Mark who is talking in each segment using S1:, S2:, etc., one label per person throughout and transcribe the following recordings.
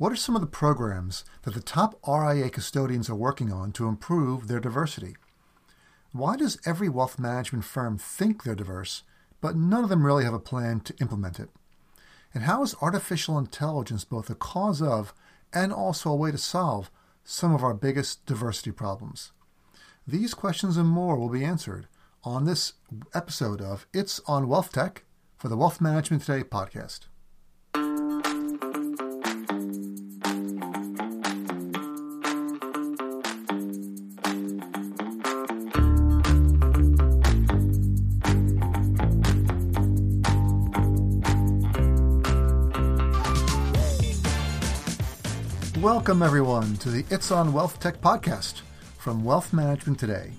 S1: What are some of the programs that the top RIA custodians are working on to improve their diversity? Why does every wealth management firm think they're diverse, but none of them really have a plan to implement it? And how is artificial intelligence both a cause of and also a way to solve some of our biggest diversity problems? These questions and more will be answered on this episode of It's on Wealth Tech for the Wealth Management Today podcast. Welcome, everyone, to the It's on Wealth Tech podcast from Wealth Management Today.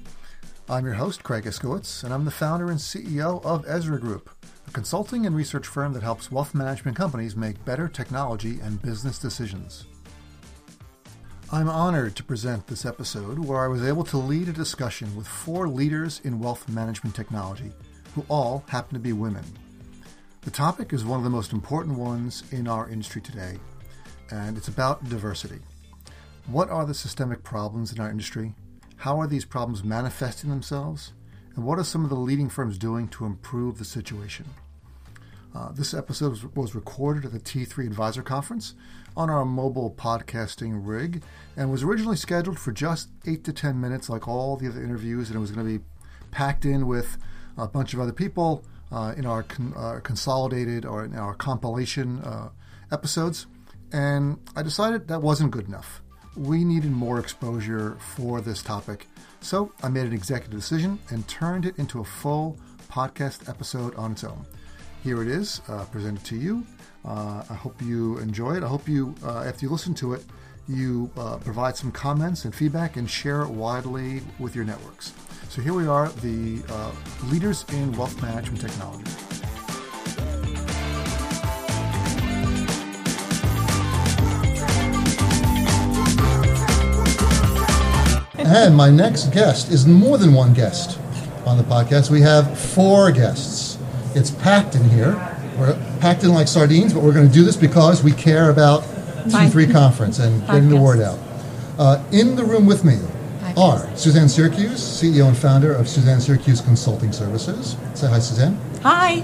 S1: I'm your host, Craig Iskowitz, and I'm the founder and CEO of Ezra Group, a consulting and research firm that helps wealth management companies make better technology and business decisions. I'm honored to present this episode where I was able to lead a discussion with four leaders in wealth management technology, who all happen to be women. The topic is one of the most important ones in our industry today and it's about diversity. What are the systemic problems in our industry? How are these problems manifesting themselves? And what are some of the leading firms doing to improve the situation? Uh, this episode was recorded at the T3 Advisor Conference on our mobile podcasting rig and was originally scheduled for just 8 to 10 minutes, like all the other interviews, and it was going to be packed in with a bunch of other people uh, in our con- uh, consolidated or in our compilation uh, episodes. And I decided that wasn't good enough. We needed more exposure for this topic. So I made an executive decision and turned it into a full podcast episode on its own. Here it is, uh, presented to you. Uh, I hope you enjoy it. I hope you, uh, after you listen to it, you uh, provide some comments and feedback and share it widely with your networks. So here we are, the uh, leaders in wealth management technology. And my next guest is more than one guest on the podcast. We have four guests. It's packed in here. We're packed in like sardines, but we're going to do this because we care about T3 conference and getting the word out. Uh, in the room with me are Suzanne Siracuse, CEO and founder of Suzanne Siracuse Consulting Services. Say hi, Suzanne.
S2: Hi.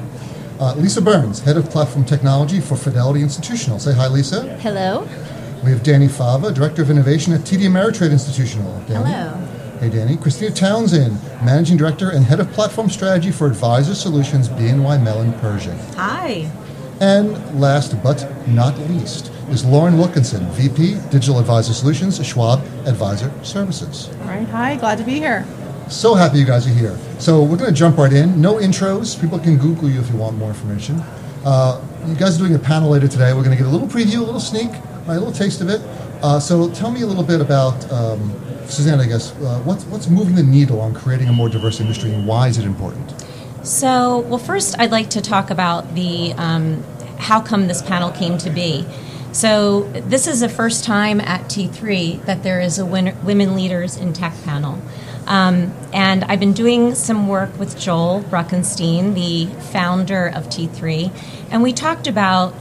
S1: Uh, Lisa Burns, head of platform technology for Fidelity Institutional. Say hi, Lisa.
S3: Hello.
S1: We have Dani Fava, Director of Innovation at TD Ameritrade Institutional. Dani.
S3: Hello.
S1: Hey, Dani. Christina Townsend, Managing Director and Head of Platform Strategy for Advisor Solutions, BNY Mellon Pershing.
S2: Hi.
S1: And last but not least is Lauren Wilkinson, VP, Digital Advisor Solutions, Schwab Advisor Services.
S2: All right. Hi. Glad to be here.
S1: So happy you guys are here. So we're going to jump right in. No intros. People can Google you if you want more information. Uh, you guys are doing a panel later today. We're going to get a little preview, a little sneak, a little taste of it. Uh, so tell me a little bit about, um, Suzanne, I guess, uh, what's, what's moving the needle on creating a more diverse industry and why is it important?
S3: So, well, first, I'd like to talk about the um, how come this panel came to be. So, this is the first time at T3 that there is a women leaders in tech panel. Um, and I've been doing some work with Joel Bruckenstein, the founder of T3, and we talked about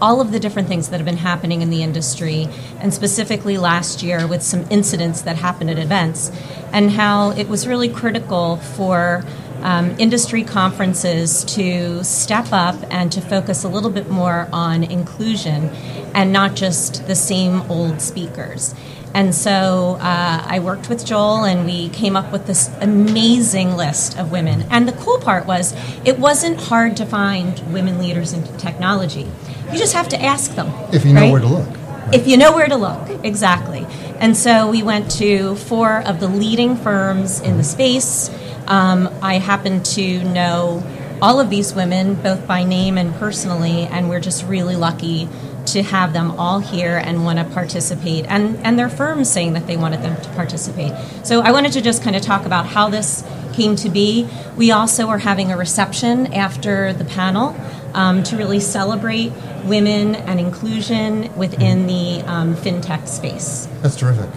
S3: all of the different things that have been happening in the industry, and specifically last year with some incidents that happened at events, and how it was really critical for um, industry conferences to step up and to focus a little bit more on inclusion and not just the same old speakers. And so uh, I worked with Joel and we came up with this amazing list of women. And the cool part was it wasn't hard to find women leaders in technology. You just have to ask them.
S1: If you know right? where to look.
S3: Right? If you know where to look, exactly. And so we went to four of the leading firms in the space. Um, I happen to know all of these women, both by name and personally, and we're just really lucky to have them all here and want to participate, and, and their firms saying that they wanted them to participate. So I wanted to just kind of talk about how this came to be. We also are having a reception after the panel um, to really celebrate women and inclusion within the um, fintech space.
S1: That's terrific.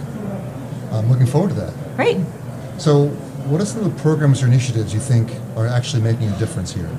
S1: I'm looking forward to that.
S3: Great.
S1: So, what are some of the programs or initiatives you think are actually making a difference here?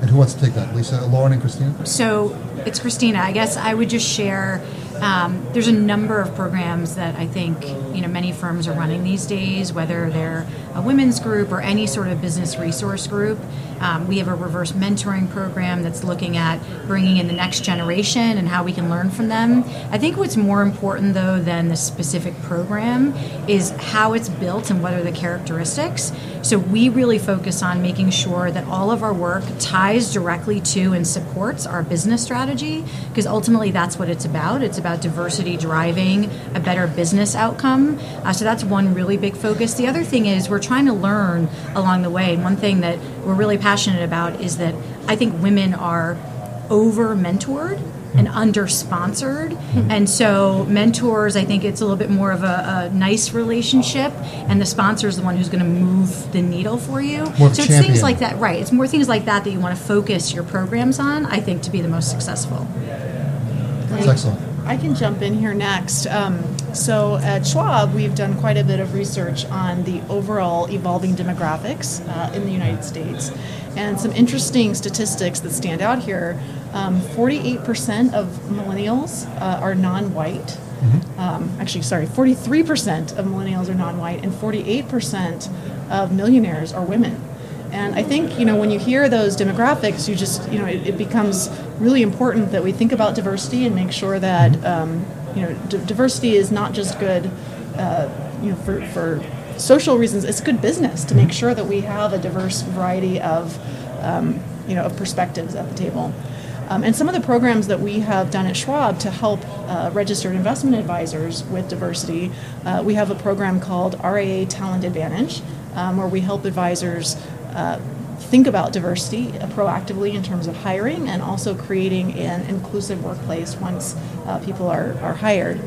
S1: And who wants to take that? Lisa, Lauren, and Christina?
S2: So it's Christina. I guess I would just share um, there's a number of programs that I think you know many firms are running these days, whether they're a women's group or any sort of business resource group. Um, we have a reverse mentoring program that's looking at bringing in the next generation and how we can learn from them. I think what's more important though than the specific program is how it's built and what are the characteristics. So we really focus on making sure that all of our work ties directly to and supports our business strategy because ultimately that's what it's about. It's about diversity driving a better business outcome. Uh, so that's one really big focus. The other thing is we're trying to learn along the way. And one thing that we're really passionate about is that I think women are over mentored and under sponsored. And so, mentors, I think it's a little bit more of a, a nice relationship, and the sponsor is the one who's going to move the needle for you.
S1: More
S2: so, it's
S1: champion.
S2: things like that, right? It's more things like that that you want to focus your programs on, I think, to be the most successful.
S1: That's excellent.
S4: I can jump in here next. Um, so at Schwab, we've done quite a bit of research on the overall evolving demographics uh, in the United States. And some interesting statistics that stand out here um, 48% of millennials uh, are non white. Um, actually, sorry, 43% of millennials are non white, and 48% of millionaires are women. And I think, you know, when you hear those demographics, you just, you know, it, it becomes really important that we think about diversity and make sure that, um, you know, d- diversity is not just good, uh, you know, for, for social reasons, it's good business to make sure that we have a diverse variety of, um, you know, of perspectives at the table. Um, and some of the programs that we have done at Schwab to help uh, registered investment advisors with diversity, uh, we have a program called RIA Talent Advantage, um, where we help advisors uh, think about diversity proactively in terms of hiring and also creating an inclusive workplace once uh, people are, are hired.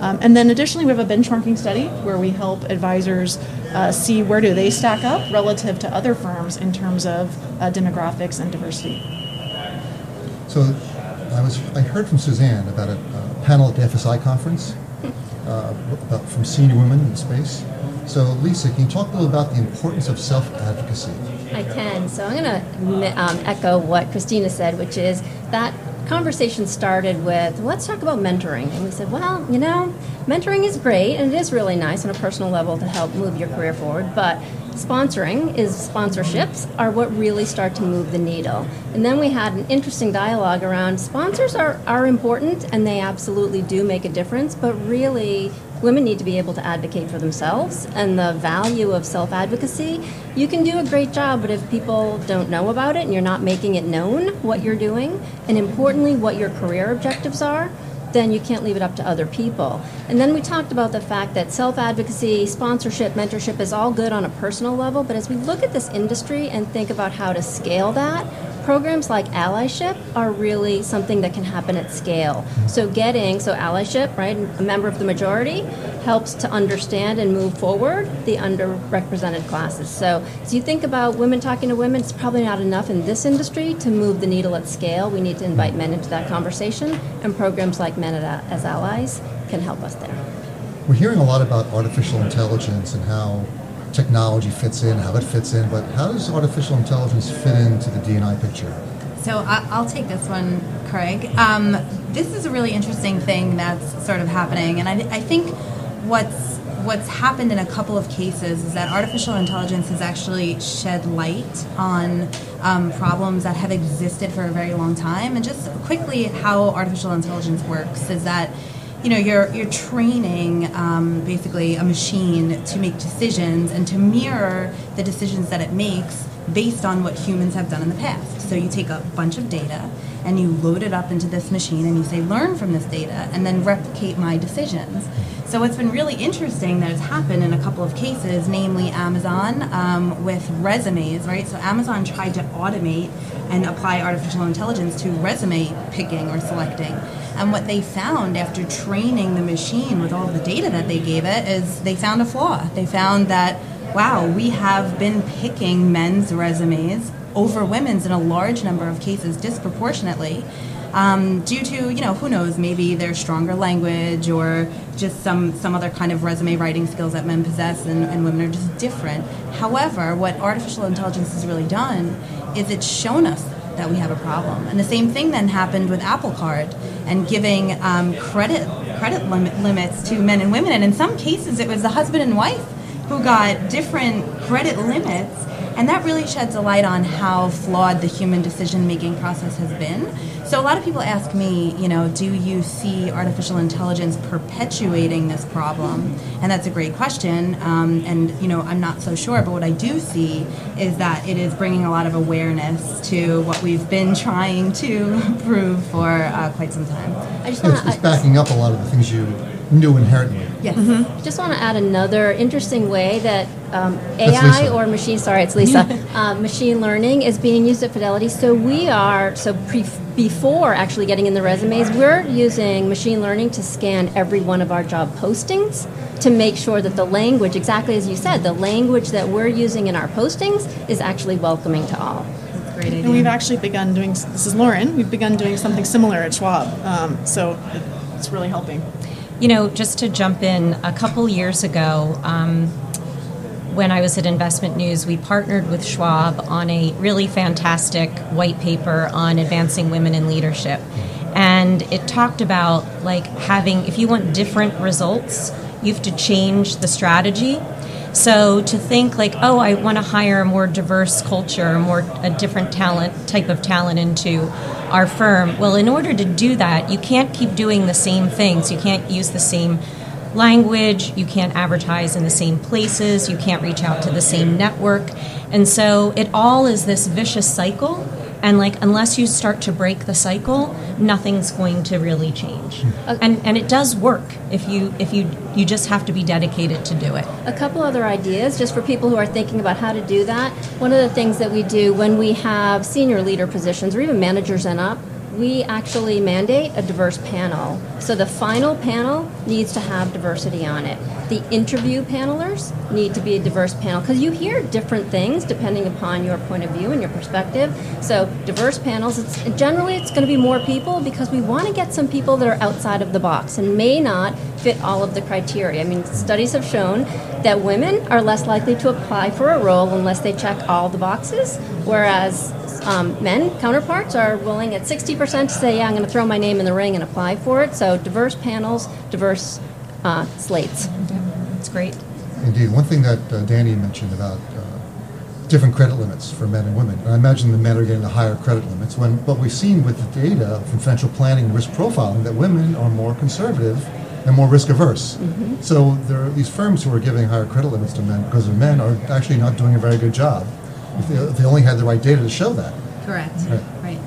S4: Um, and then additionally, we have a benchmarking study where we help advisors uh, see where do they stack up relative to other firms in terms of uh, demographics and diversity.
S1: So I was I heard from Suzanne about a, a panel at the FSI conference uh, from senior women in space. So Lisa, can you talk a little about the importance of self-advocacy?
S5: I can. So I'm going to um, echo what Christina said, which is that conversation started with let's talk about mentoring. And we said, well, you know, mentoring is great and it is really nice on a personal level to help move your career forward, but sponsoring is sponsorships are what really start to move the needle. And then we had an interesting dialogue around sponsors are, are important and they absolutely do make a difference, but really women need to be able to advocate for themselves and the value of self advocacy. You can do a great job, but if people don't know about it and you're not making it known what you're doing, and importantly, what your career objectives are, then you can't leave it up to other people. And then we talked about the fact that self advocacy, sponsorship, mentorship is all good on a personal level, but as we look at this industry and think about how to scale that, programs like allyship are really something that can happen at scale. So getting so allyship, right, a member of the majority helps to understand and move forward the underrepresented classes. So as you think about women talking to women, it's probably not enough in this industry to move the needle at scale. We need to invite men into that conversation, and programs like Men as Allies can help us there.
S1: We're hearing a lot about artificial intelligence and how technology fits in, how it fits in, but how does artificial intelligence fit into the DNI picture?
S6: So I'll take this one, Craig. Um, this is a really interesting thing that's sort of happening, and I, I think what's what's happened in a couple of cases is that artificial intelligence has actually shed light on um, problems that have existed for a very long time. And just quickly, how artificial intelligence works is that you know you're you're training um, basically a machine to make decisions and to mirror the decisions that it makes based on what humans have done in the past. So you take a bunch of data and you load it up into this machine and you say learn from this data and then replicate my decisions. So what's been really interesting that has happened in a couple of cases, namely Amazon um, with resumes, right? So Amazon tried to automate and apply artificial intelligence to resume picking or selecting. And what they found after training the machine with all the data that they gave it is they found a flaw. They found that, wow, we have been picking men's resumes over women's in a large number of cases disproportionately. Um, due to you know who knows maybe their stronger language or just some some other kind of resume writing skills that men possess and, and women are just different however what artificial intelligence has really done is it's shown us that we have a problem. And the same thing then happened with Apple Card and giving um, credit credit limit, limits to men and women. And in some cases, it was the husband and wife who got different credit limits. And that really sheds a light on how flawed the human decision making process has been. So a lot of people ask me, you know, do you see artificial intelligence perpetuating this problem? And that's a great question. Um, and you know, I'm not so sure, but what I do see is that it is bringing a lot of awareness to what we've been trying to prove for uh, quite some time.
S5: I just
S1: It's, it's backing up a lot of the things you knew inherently.
S6: Yes.
S5: I just want to add another interesting way that um, AI or machine, sorry, it's Lisa, uh, machine learning is being used at Fidelity. So we are, so pre- before actually getting in the resumes, we're using machine learning to scan every one of our job postings to make sure that the language, exactly as you said, the language that we're using in our postings is actually welcoming to all.
S6: That's great idea.
S4: And we've actually begun doing, this is Lauren, we've begun doing something similar at Schwab. Um, so it's really helping.
S3: You know, just to jump in, a couple years ago, um, when I was at Investment News, we partnered with Schwab on a really fantastic white paper on advancing women in leadership. And it talked about like having, if you want different results, you have to change the strategy. So to think like, oh, I want to hire a more diverse culture, more a different talent type of talent into our firm. Well, in order to do that, you can't keep doing the same things. You can't use the same language, you can't advertise in the same places, you can't reach out to the same network. And so it all is this vicious cycle. And like unless you start to break the cycle, nothing's going to really change. Hmm. And and it does work if you if you you just have to be dedicated to do it.
S5: A couple other ideas just for people who are thinking about how to do that. One of the things that we do when we have senior leader positions or even managers and up, we actually mandate a diverse panel. So the final panel needs to have diversity on it. The interview panelers need to be a diverse panel because you hear different things depending upon your point of view and your perspective. So diverse panels, it's, generally it's going to be more people because we want to get some people that are outside of the box and may not fit all of the criteria. I mean, studies have shown that women are less likely to apply for a role unless they check all the boxes, whereas um, men counterparts are willing at 60% to say, yeah, I'm going to throw my name in the ring and apply for it. So diverse panels, diverse uh, slates.
S3: It's great.
S1: Indeed. One thing that uh, Dani mentioned about uh, different credit limits for men and women. And I imagine the men are getting the higher credit limits. When, but we've seen with the data from financial planning and risk profiling that women are more conservative and more risk averse. So there are these firms who are giving higher credit limits to men because the men are actually not doing a very good job. If they, if they only had the right data to show that.
S6: Correct.
S1: Right.
S6: Right.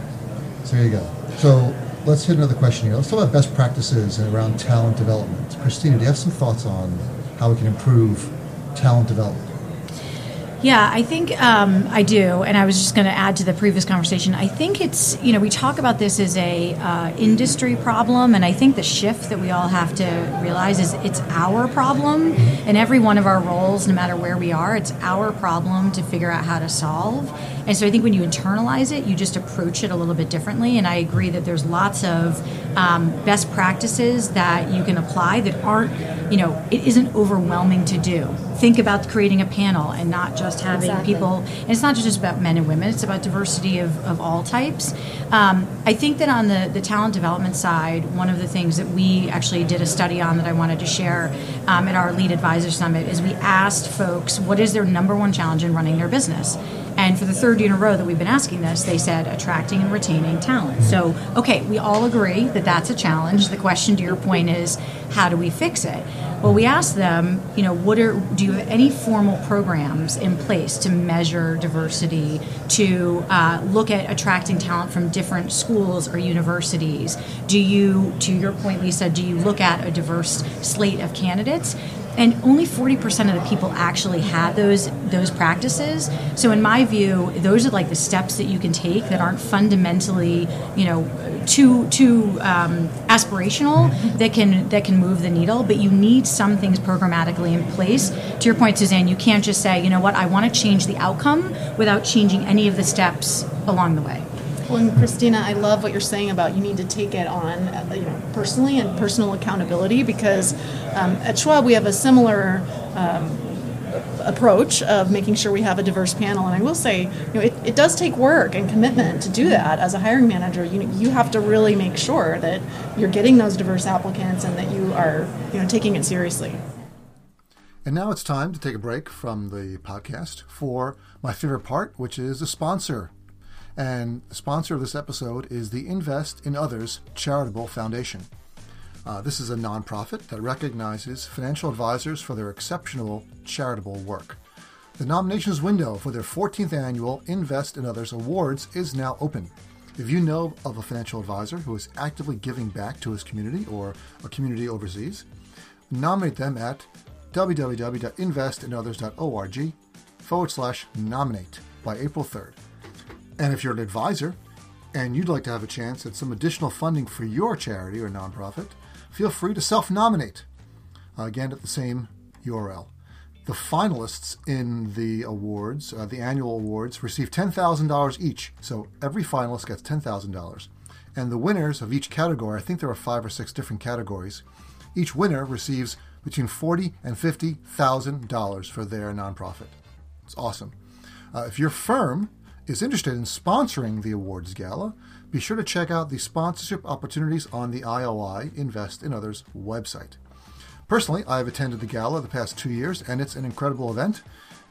S1: So there you go. So let's hit another question here. Let's talk about best practices around talent development. Christina, do you have some thoughts on how we can improve talent development?
S2: Yeah, I think um, I do, and I was just going to add to the previous conversation. I think it's you know we talk about this as a uh, industry problem, and I think the shift that we all have to realize is it's our problem in every one of our roles, no matter where we are. It's our problem to figure out how to solve, and so I think when you internalize it, you just approach it a little bit differently. And I agree that there's lots of um, best practices that you can apply that aren't you know it isn't overwhelming to do. Think about creating a panel and not just having
S5: Exactly.
S2: people and it's not just about men and women it's about diversity of, of all types um, i think that on the, the talent development side one of the things that we actually did a study on that i wanted to share um, at our lead advisor summit is we asked folks what is their number one challenge in running their business and for the third year in a row that we've been asking this, they said attracting and retaining talent. So, okay, we all agree that that's a challenge. The question to your point is, how do we fix it? Well, we asked them, you know, what are do you have any formal programs in place to measure diversity, to uh, look at attracting talent from different schools or universities? Do you, to your point, Lisa, do you look at a diverse slate of candidates? And only 40% of the people actually had those those practices. So in my view those are like the steps that you can take that aren't fundamentally you know too too um, aspirational that can that can move the needle. But you need some things programmatically in place. To your point suzanne you can't just say you know what? I want to change the outcome without changing any of the steps along the way
S4: Well, and Christina, I love what you're saying about you need to take it on, uh, you know, personally and personal accountability because um, at Schwab we have a similar um, approach of making sure we have a diverse panel. And I will say, you know, it, it does take work and commitment to do that as a hiring manager. You you have to really make sure that you're getting those diverse applicants and that you are you know taking it seriously.
S1: And now it's time to take a break from the podcast for my favorite part, which is a sponsor. And the sponsor of this episode is the Invest in Others Charitable Foundation. Uh, this is a nonprofit that recognizes financial advisors for their exceptional charitable work. The nominations window for their 14th annual Invest in Others Awards is now open. If you know of a financial advisor who is actively giving back to his community or a community overseas, nominate them at www.investinothers.org forward slash nominate by April 3rd. And if you're an advisor and you'd like to have a chance at some additional funding for your charity or nonprofit, feel free to self nominate. Uh, again, at the same URL. The finalists in the awards, uh, the annual awards, receive $10,000 each. So every finalist gets $10,000. And the winners of each category, I think there are five or six different categories, each winner receives between forty and fifty thousand dollars for their nonprofit. It's awesome. Uh, if your firm is interested in sponsoring the awards gala, be sure to check out the sponsorship opportunities on the IOI Invest in Others website. Personally, I've attended the gala the past two years, and it's an incredible event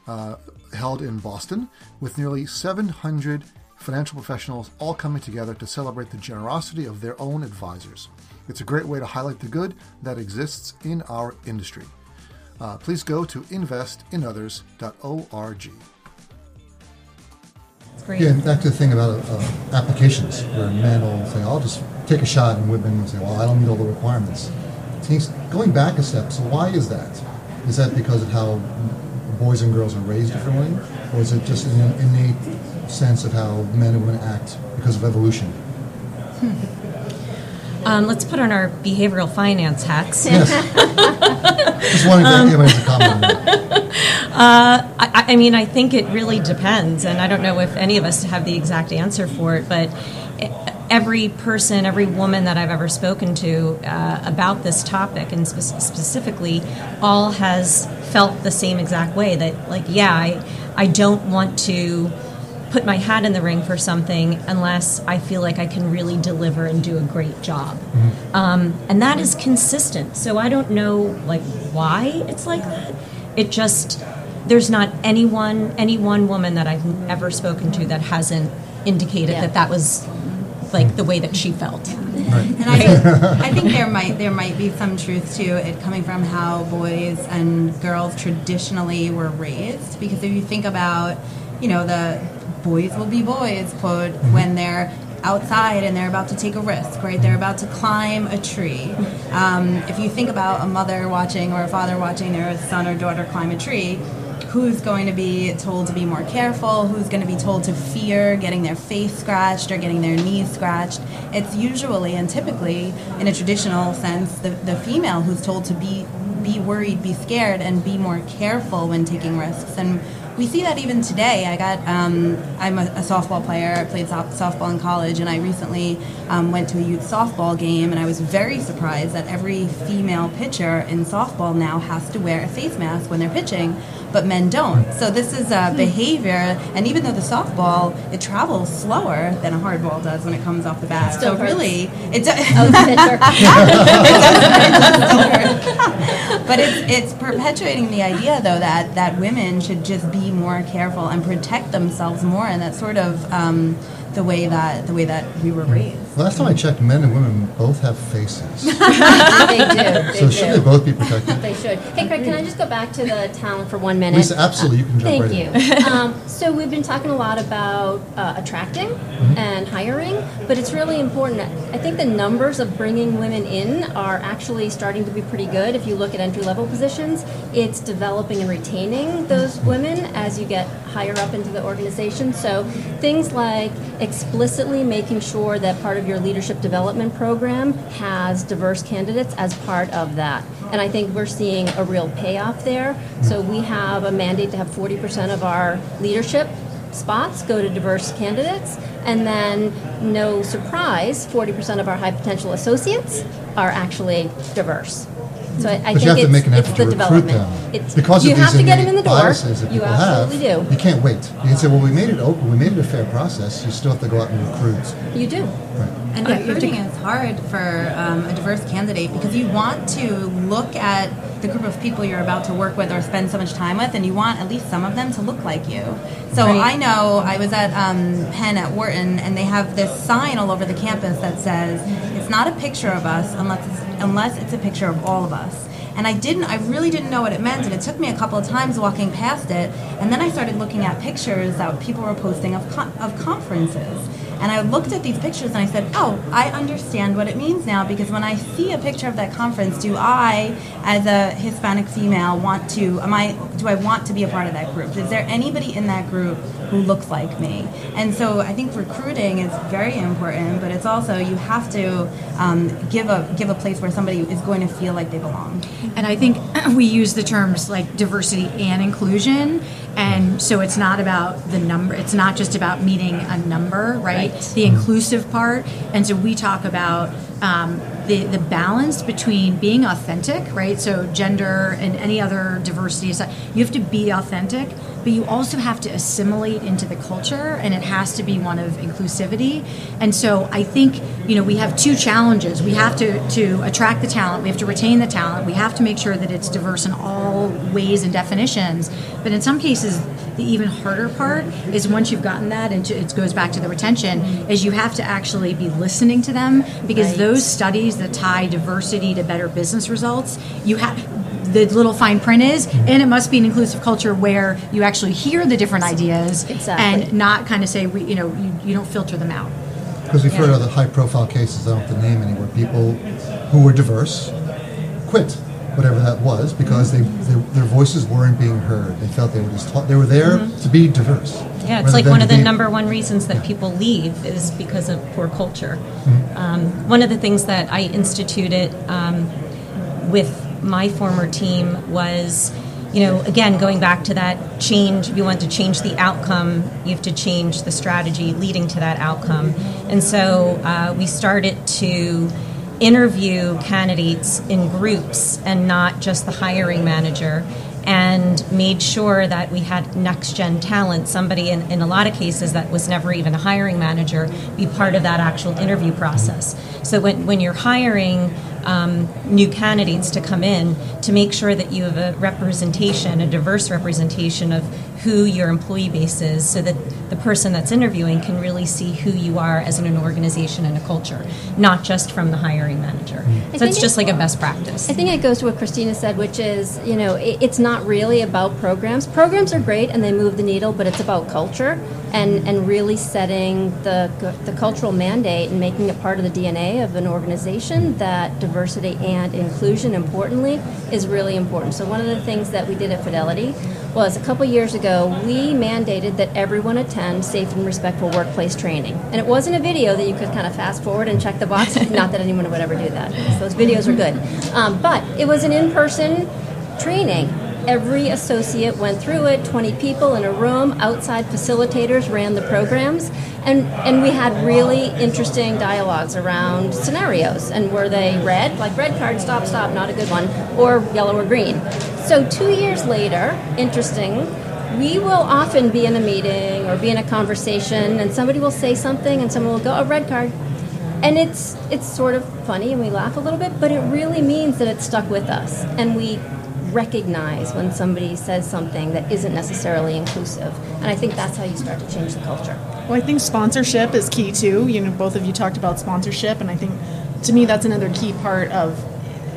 S1: uh, held in Boston with nearly 700 financial professionals all coming together to celebrate the generosity of their own advisors. It's a great way to highlight the good that exists in our industry. Uh, please go to investinothers.org.
S3: Great.
S1: Yeah, back to the thing about uh, applications, where men will say, I'll just take a shot, and women will say, well, I don't meet all the requirements. See, going back a step, so why is that? Is that because of how boys and girls are raised differently? Or is it just an innate sense of how men and women act because of evolution?
S3: Um, let's put on our behavioral finance hats.
S1: Yes. just if anyone has a comment on that.
S3: I, I mean, I think it really depends, and I don't know if any of us have the exact answer for it, but every person, every woman that I've ever spoken to uh, about this topic, and spe- specifically, all has felt the same exact way that, like, yeah, I, I don't want to put my hat in the ring for something unless I feel like I can really deliver and do a great job. Um, and that is consistent. So I don't know, like, why it's like that. It just there's not anyone, any one woman that I've ever spoken to that hasn't indicated
S5: Yeah.
S3: that that was like the way that she felt.
S6: And I, think- I think there might there might be some truth to it coming from how boys and girls traditionally were raised. Because if you think about, you know, the boys will be boys quote when they're outside and they're about to take a risk, right? They're about to climb a tree. Um, if you think about a mother watching or a father watching their son or daughter climb a tree, who's going to be told to be more careful, who's going to be told to fear getting their face scratched or getting their knees scratched. It's usually and typically, in a traditional sense, the, the female who's told to be be worried, be scared, and be more careful when taking risks. And we see that even today. I got um, I'm a, a softball player. I played soft, softball in college, and I recently um, went to a youth softball game, and I was very surprised that every female pitcher in softball now has to wear a face mask when they're pitching, but men don't. So this is a behavior, and even though the softball it travels slower than a hardball does when it comes off the bat. So
S5: hurts.
S6: really, it does.
S5: Oh, the pitcher.
S6: But it's it's perpetuating the idea though that that women should just be more careful and protect themselves more and that's sort of um, the way that the way that we were raised
S1: Last time I checked, men and women both have faces.
S5: they do. They
S1: So
S5: do.
S1: should they both be protected?
S5: They should. Hey, Craig, can I just go back to the talent for one minute?
S1: Lisa, absolutely, you can jump
S5: Thank
S1: right
S5: you. um, so we've been talking a lot about uh, attracting
S1: Mm-hmm.
S5: and hiring, but it's really important. I think the numbers of bringing women in are actually starting to be pretty good. If you look at entry level positions, it's developing and retaining those
S1: Mm-hmm.
S5: women as you get higher up into the organization. So things like explicitly making sure that part of your leadership development program has diverse candidates as part of that. And I think we're seeing a real payoff there. So we have a mandate to have 40% of our leadership spots go to diverse candidates. And then, no surprise, 40% of our high potential associates are actually diverse. So I, I
S1: But
S5: think
S1: you have to
S5: it's,
S1: make an
S5: it's
S1: effort
S5: the
S1: to recruit
S5: development.
S1: them.
S5: It's,
S1: because
S5: you
S1: of
S5: have to get them in the door.
S1: that
S5: You absolutely
S1: have.
S5: do.
S1: You can't wait. You can say, well, we made it open, we made it a fair process. You still have to go out and recruit.
S5: You do.
S1: Right.
S6: And
S2: Okay, you have to-
S6: recruiting is hard for um, a diverse candidate because you want to look at the group of people you're about to work with or spend so much time with, and you want at least some of them to look like you. So
S3: Right.
S6: I know I was at um, Penn at Wharton, and they have this sign all over the campus that says, "It's not a picture of us unless it's, unless it's a picture of all of us." And I didn't, I really didn't know what it meant, and it took me a couple of times walking past it, and then I started looking at pictures that people were posting of con- of conferences. And I looked at these pictures and I said, oh, I understand what it means now because when I see a picture of that conference, do I, as a Hispanic female, want to, am I, do I want to be a part of that group? Is there anybody in that group who looks like me? And so I think recruiting is very important, but it's also, you have to um, give, a, give a place where somebody is going to feel like they belong.
S2: And I think we use the terms like diversity and inclusion. And so it's not about the number, it's not just about meeting a number, right? The inclusive part. And so we talk about um, the, the balance between being authentic, right? So gender and any other diversity, you have to be authentic, but you also have to assimilate into the culture and it has to be one of inclusivity. And so I think, you know, we have two challenges. We have to, to attract the talent, we have to retain the talent, we have to make sure that it's diverse in all ways and definitions. But in some cases, the even harder part is once you've gotten that, and it goes back to the retention, is you have to actually be listening to them because
S5: Right.
S2: those studies that tie diversity to better business results, you have the little fine print is, and it must be an inclusive culture where you actually hear the different ideas
S5: Exactly.
S2: and not kind of say, we, you know, you, you don't filter them out.
S1: Because we've heard of the high-profile cases, I don't have to name any, where people who were diverse quit, whatever that was, because they, they their voices weren't being heard. They felt they were just taught, they were there to be diverse.
S3: Mm-hmm. Yeah, it's like one of the
S1: be-
S3: number one reasons that people leave is because of poor culture.
S1: Mm-hmm.
S3: Um, one of the things that I instituted um, with my former team was, you know, again, going back to that change, if you want to change the outcome, you have to change the strategy leading to that outcome. And so uh, we started to interview candidates in groups and not just the hiring manager and made sure that we had next gen talent, somebody in, in a lot of cases that was never even a hiring manager, be part of that actual interview process. So when, when you're hiring um, new candidates to come in, to make sure that you have a representation, a diverse representation of who your employee base is, so that the person that's interviewing can really see who you are as an organization and a culture, not just from the hiring manager. Mm.
S5: I
S3: So
S5: think
S3: it's
S5: it-
S3: just like a best practice.
S5: I think it goes to what Christina said, which is, you know, it, it's not really about programs. Programs are great and they move the needle, but it's about culture and, and really setting the, the cultural mandate and making it part of the DNA of an organization that diversity and inclusion, importantly, is really important. So, one of the things that we did at Fidelity was a couple years ago, we mandated that everyone attend safe and respectful workplace training. And it wasn't a video that you could kind of fast forward and check the box, not that anyone would ever do that. Those videos are good. Um, but it was an in person training. Every associate went through it, 20 people in a room, outside facilitators ran the programs, and, and we had really interesting dialogues around scenarios. And were they red, like red card, stop, stop, not a good one, or yellow or green? So two years later, interesting, we will often be in a meeting or be in a conversation, and somebody will say something, and someone will go, a red card. And it's it's sort of funny, and we laugh a little bit, but it really means that it's stuck with us, and we recognize when somebody says something that isn't necessarily inclusive. And I think that's how you start to change the culture.
S4: Well, I think sponsorship is key too. You know, both of you talked about sponsorship, and I think to me that's another key part of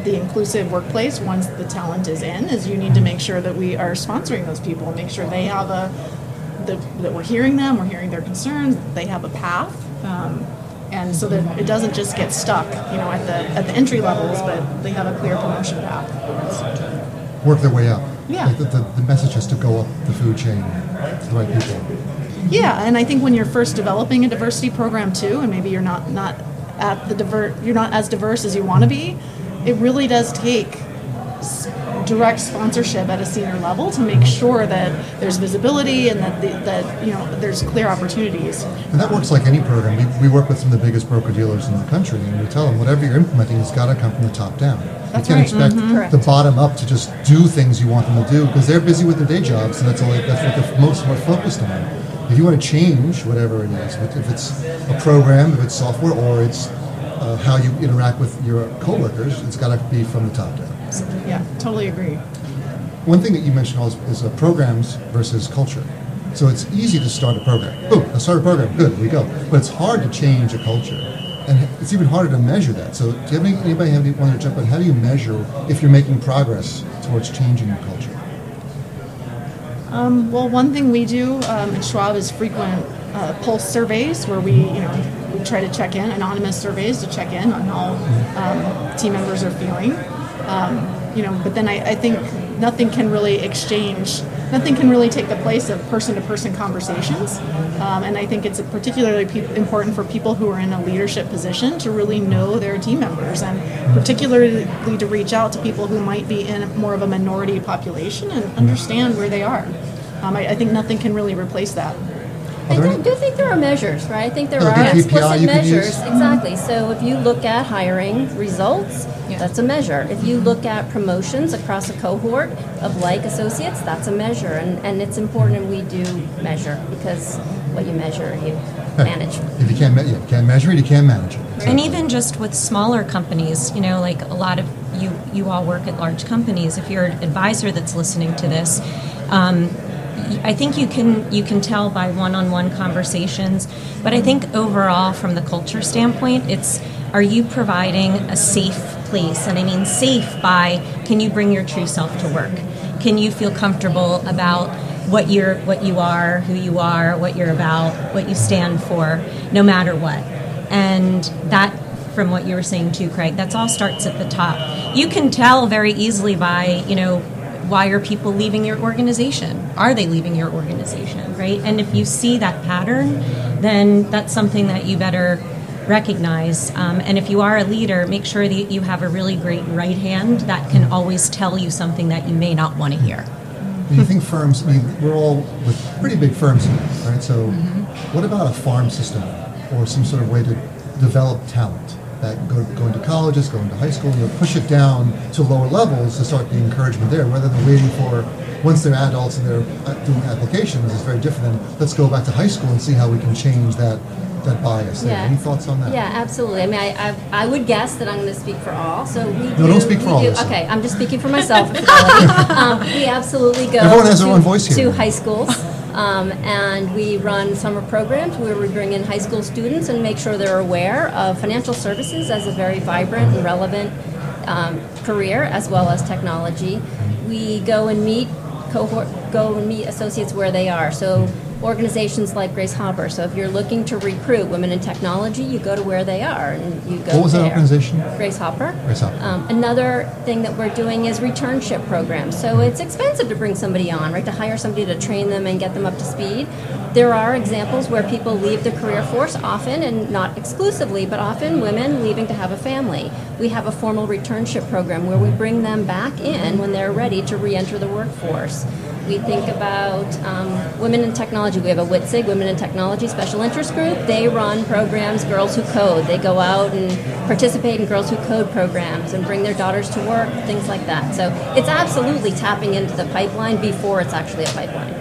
S4: the inclusive workplace. Once the talent is in, is you need to make sure that we are sponsoring those people make sure they have a the, that we're hearing them, we're hearing their concerns, they have a path, um, and so that it doesn't just get stuck, you know, at the at the entry levels, but they have a clear promotion path.
S1: Work their way up.
S4: Yeah.
S1: Like the, the, the message has to go up the food chain to the right people.
S4: Yeah, and I think when you're first developing a diversity program too, and maybe you're not not at the diver, you're not as diverse as you want to be, it really does take s- direct sponsorship at a senior level to make sure that there's visibility and that the, that you know there's clear opportunities.
S1: And that works like any program. We, we work with some of the biggest broker dealers in the country, and we tell them whatever you're implementing has got to come from the top down.
S4: That's
S1: you can't
S4: right.
S1: expect
S5: Correct.
S1: the bottom up to just do things you want them to do because they're busy with their day jobs, and that's all. That's what they're most more focused on. If you want to change whatever it is, if if it's a program, if it's software, or it's uh, how you interact with your coworkers, it's got to be from the top down.
S4: Yeah, totally agree.
S1: One thing that you mentioned is, is uh, programs versus culture. So it's easy to start a program. Boom, let's start a program. Good, we go. But it's hard to change a culture, and it's even harder to measure that. So, do you have any, anybody have any, want to jump in? How do you measure if you're making progress towards changing your culture?
S4: Um, well, one thing we do um, at Schwab is frequent uh, pulse surveys where we, you know, we try to check in, anonymous surveys to check in on how um, team members are feeling. Um, you know, but then I, I think nothing can really exchange, nothing can really take the place of person-to-person conversations. Um, and I think it's particularly pe- important for people who are in a leadership position to really know their team members, and particularly to reach out to people who might be in more of a minority population and understand where they are. Um, I, I think nothing can really replace that.
S5: I do,
S1: any-
S5: do think there are measures, right? I think there
S1: Oh,
S5: are
S1: the
S5: explicit measures. Exactly. So if you look at hiring results, that's a measure. If you look at promotions across a cohort of like associates, that's a measure. And, and it's important and we do measure because what you measure, you manage.
S1: If you can't, me- you can't measure it, you can't manage it.
S3: And even just with smaller companies, you know, like a lot of you, you all work at large companies. If you're an advisor that's listening to this, um, y- I think you can you can tell by one-on-one conversations. But I think overall, from the culture standpoint, it's are you providing a safe place? And I mean safe by can you bring your true self to work? Can you feel comfortable about what you're what you are, who you are, what you're about, what you stand for, no matter what? And that, from what you were saying too, Craig, that's all starts at the top. You can tell very easily by, you know, why are people leaving your organization? Are they leaving your organization, right? And if you see that pattern, then that's something that you better recognize. Um, and if you are a leader, make sure that you have a really great right hand that can always tell you something that you may not want to hear.
S1: Do you think firms, I mean, we're all with pretty big firms here, right? So, what about a farm system or some sort of way to develop talent that go, go into colleges, go into high school, you know, push it down to lower levels to start the encouragement there, rather than waiting for once they're adults and they're uh, doing applications it's very different than let's go back to high school and see how we can change that that bias there.
S5: Yeah.
S1: Any thoughts on that?
S5: Yeah, absolutely. I mean, I, I, I would guess that I'm going to speak for all. So we do,
S1: don't speak for all
S5: do- Okay, I'm just speaking for myself. um, we absolutely go
S1: Everyone has
S5: to,
S1: their own voice here.
S5: to high schools. Um, and we run summer programs where we bring in high school students and make sure they're aware of financial services as a very vibrant and relevant um, career, as well as technology. We go and meet cohort, go and meet associates where they are. So organizations like Grace Hopper. So if you're looking to recruit women in technology, you go to where they are and you go.
S1: What was that organization?
S5: Grace Hopper.
S1: Grace Hopper.
S5: Um, another thing that we're doing is returnship programs. So it's expensive to bring somebody on, right? To hire somebody to train them and get them up to speed. There are examples where people leave the career force often, and not exclusively, but often women leaving to have a family. We have a formal returnship program where we bring them back in when they're ready to re-enter the workforce. We think about um, women in technology. We have a WITSIG, Women in Technology Special Interest Group. They run programs, Girls Who Code. They go out and participate in Girls Who Code programs and bring their daughters to work, things like that. So it's absolutely tapping into the pipeline before it's actually a pipeline.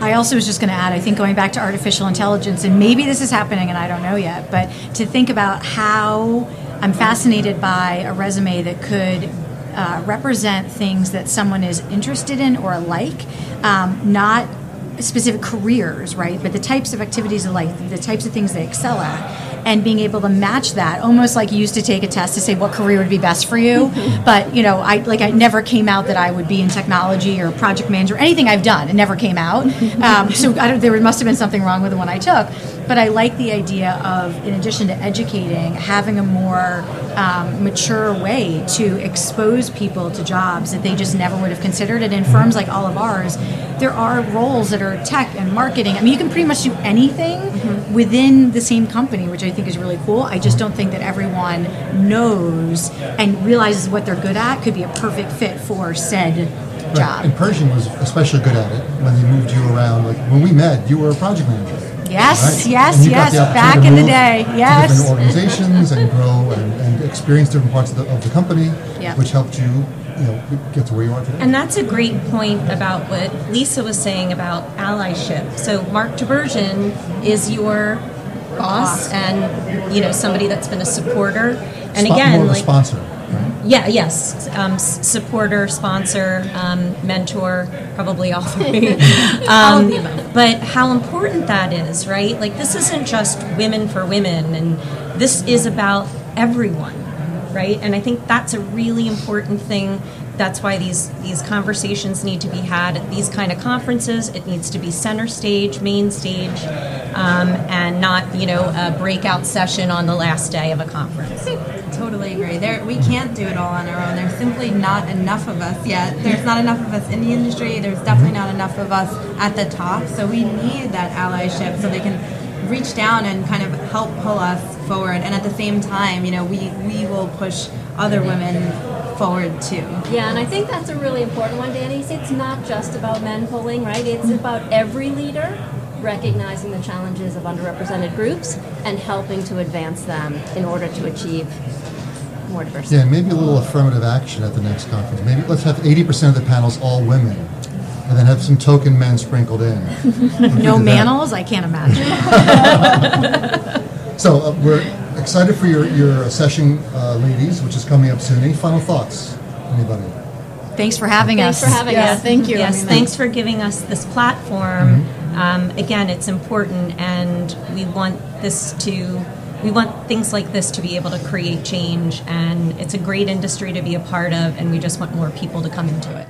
S2: I also was just going to add, I think going back to artificial intelligence, and maybe this is happening and I don't know yet, but to think about how I'm fascinated by a resume that could uh, represent things that someone is interested in or like, um, not specific careers, right? But the types of activities they like, the types of things they excel at, and being able to match that, almost like you used to take a test to say what career would be best for you. but you know, I like I never came out that I would be in technology or project manager. Anything I've done, it never came out. Um, so I don't, there must have been something wrong with the one I took. But I like the idea of, in addition to educating, having a more um, mature way to expose people to jobs that they just never would have considered. And in firms like all of ours, there are roles that are tech and marketing. I mean, you can pretty much do anything within the same company, which I think is really cool. I just don't think that everyone knows and realizes what they're good at could be a perfect fit for said
S1: Right.
S2: job.
S1: And Pershing was especially good at it when they moved you around. Like when we met, you were a project manager.
S2: Yes,
S1: right?
S2: yes,
S1: And you got
S2: yes.
S1: the
S2: Back
S1: to
S2: in the
S1: move
S2: day,
S1: to
S2: yes.
S1: different organizations and grow and, and experience different parts of the, of the company,
S2: Yeah.
S1: which helped you, you know, get to where you are today.
S3: And that's a great point about what Lisa was saying about allyship. So Mark Tibergien is your boss and you know somebody that's been a supporter. And
S1: Spot-
S3: again,
S1: more of a
S3: like
S1: sponsor, right?
S3: Yeah, yes, um, s- supporter, sponsor, um, mentor, probably all three. Um, but how important that is, right? Like this isn't just women for women, and this is about everyone, right? And I think that's a really important thing. That's why these these conversations need to be had at these kind of conferences. It needs to be center stage, main stage, um, and not you know a breakout session on the last day of a conference.
S6: Totally agree. There, we can't do it all on our own. There's simply not enough of us yet. There's not enough of us in the industry. There's definitely not enough of us at the top. So we need that allyship so they can reach down and kind of help pull us forward. And at the same time, you know, we we will push other women forward too.
S5: Yeah, and I think that's a really important one, Dani. It's not just about men pulling, right? It's about every leader recognizing the challenges of underrepresented groups and helping to advance them in order to achieve more diversity.
S1: Yeah, maybe a little affirmative action at the next conference. Maybe let's have 80% of the panels all women, and then have some token men sprinkled in.
S2: No
S1: do that.
S2: manels? I can't imagine.
S1: So uh, we're excited for your, your session, uh, ladies, which is coming up soon. Any final thoughts? Anybody?
S2: Thanks for having
S5: Thanks
S2: us.
S5: Thanks for having
S4: Yeah,
S5: us.
S4: thank you. I
S3: Yes,
S4: mean,
S3: thanks for giving us this platform. Um, again, it's important, and we want this to. We want things like this to be able to create change, and it's a great industry to be a part of, and we just want more people to come into it.